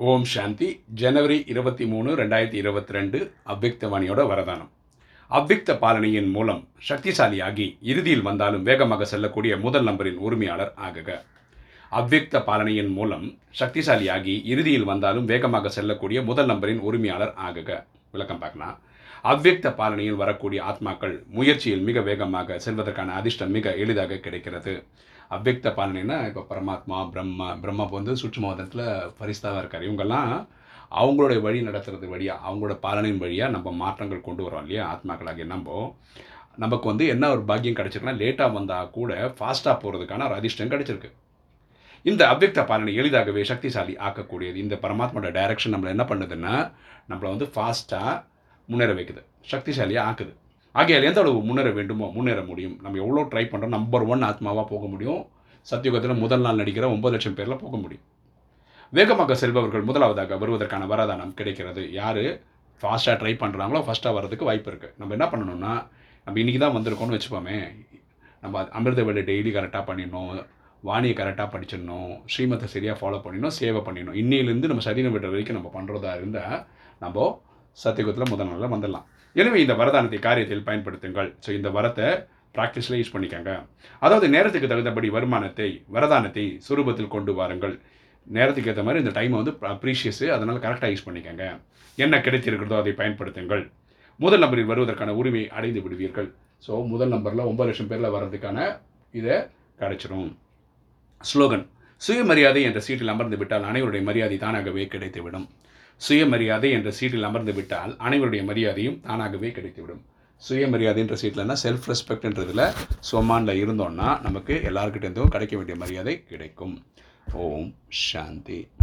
ஓம் சாந்தி. ஜனவரி இருபத்தி மூணு ரெண்டாயிரத்தி இருபத்தி ரெண்டு அவ்விக்தவாணியோட வரதானம். அவ்விக்த பாலனையின் மூலம் சக்திசாலியாகி இறுதியில் வந்தாலும் வேகமாக செல்லக்கூடிய முதல் நம்பரின் உரிமையாளர் ஆகுக. அவ்விக்த பாலனையின் மூலம் சக்திசாலியாகி இறுதியில் வந்தாலும் வேகமாக செல்லக்கூடிய முதல் நம்பரின் உரிமையாளர் ஆகுக. விளக்கம் பார்க்கலாம் அவ்விக்த பாலனையில் வரக்கூடிய ஆத்மாக்கள் முயற்சியில் மிக வேகமாக செல்வதற்கான அதிர்ஷ்டம் மிக எளிதாக கிடைக்கிறது. அவ்யக்த பாலனைனா இப்போ பரமாத்மா பிரம்மா பிரம்மா வந்து சுற்றுமாவதத்தில் பரிஸ்தாவாக இருக்கார். இவங்கெல்லாம் அவங்களுடைய வழி நடத்துறது வழியாக அவங்களோட பாலனையின் வழியாக நம்ம மாற்றங்கள் கொண்டு வரோம் இல்லையா? ஆத்மாக்களாகிய நம்ம. நமக்கு வந்து என்ன ஒரு பாக்கியம் கிடச்சிருக்குன்னா லேட்டாக வந்தால் கூட ஃபாஸ்ட்டாக போகிறதுக்கான ஒரு அதிர்ஷ்டம் கிடச்சிருக்கு. இந்த அவ்வியக்த பாலனை எளிதாகவே சக்திசாலி ஆக்கக்கூடியது. இந்த பரமாத்மாவோட டைரக்ஷன் நம்மளை என்ன பண்ணுதுன்னா நம்மளை வந்து ஃபாஸ்ட்டாக முன்னேற வைக்குது. சக்திசாலியாக ஆக்குது. ஆகையால் எந்த அளவு முன்னேற வேண்டுமோ முன்னேற முடியும். நம்ம எவ்வளோ ட்ரை பண்ணுறோம் நம்பர் ஒன் ஆத்மாவாக போக முடியும். சத்தியுகத்தில் முதல் நாள் நடிக்கிற ஒன்பது லட்சம் பேரில் போக முடியும். வேகமாக செல்பவர்கள் முதலாவதாக வருவதற்கான வராதானம் கிடைக்கிறது. யார்? ஃபாஸ்ட்டாக ட்ரை பண்ணுறாங்களோ ஃபஸ்ட்டாக வர்றதுக்கு வாய்ப்பு இருக்குது நம்ம என்ன பண்ணணும்னா நம்ம இன்றைக்கி தான் வந்திருக்கோம்னு வச்சுப்போமே நம்ம அமிர்த வேலை டெய்லி கரெக்டாக பண்ணிடணும் வாணியை கரெக்டாக படிச்சிடணும் ஸ்ரீமத்தை சரியாக ஃபாலோ பண்ணிடணும் சேவை பண்ணிடணும். இன்னிலேருந்து நம்ம சரீரம் விடுற வரைக்கும் நம்ம பண்ணுறதா இருந்தால் நம்ம சத்தியகுத்தில் முதல் நாளில் வந்துடலாம். எனவே இந்த வரதானத்தை காரியத்தில் பயன்படுத்துங்கள். ஸோ இந்த வரத்தை ப்ராக்டிஸில் யூஸ் பண்ணிக்கோங்க. அதாவது நேரத்துக்கு தகுந்தபடி வருமானத்தை வரதானத்தை சுரூபத்தில் கொண்டு வாருங்கள். நேரத்துக்கு ஏற்ற மாதிரி இந்த டைமை வந்து ப்ரீஷியஸு அதனால் கரெக்டாக யூஸ் பண்ணிக்கோங்க. என்ன கிடைத்திருக்கிறதோ அதை பயன்படுத்துங்கள். முதல் நம்பரில் வருவதற்கான உரிமை அடைந்து விடுவீர்கள். ஸோ முதல் நம்பரில் ஒன்பது லட்சம் பேரில் வர்றதுக்கான இதை கிடைச்சிரும். ஸ்லோகன் சுயமரியாதை என்ற சீட்டில் அமர்ந்து விட்டால் அனைவருடைய மரியாதை தானாகவே கிடைத்துவிடும். சுயமரியாதை என்ற சீட்டில் அமர்ந்து விட்டால் அனைவருடைய மரியாதையும் தானாகவே கிடைத்துவிடும். சுயமரியாதை என்ற சீட்டில்னா செல்ஃப் ரெஸ்பெக்ட்ன்றதில் சொமானில் இருந்தோம்னா நமக்கு எல்லாருக்கிட்டேருந்தும் கிடைக்க வேண்டிய மரியாதை கிடைக்கும். ஓம் சாந்தி.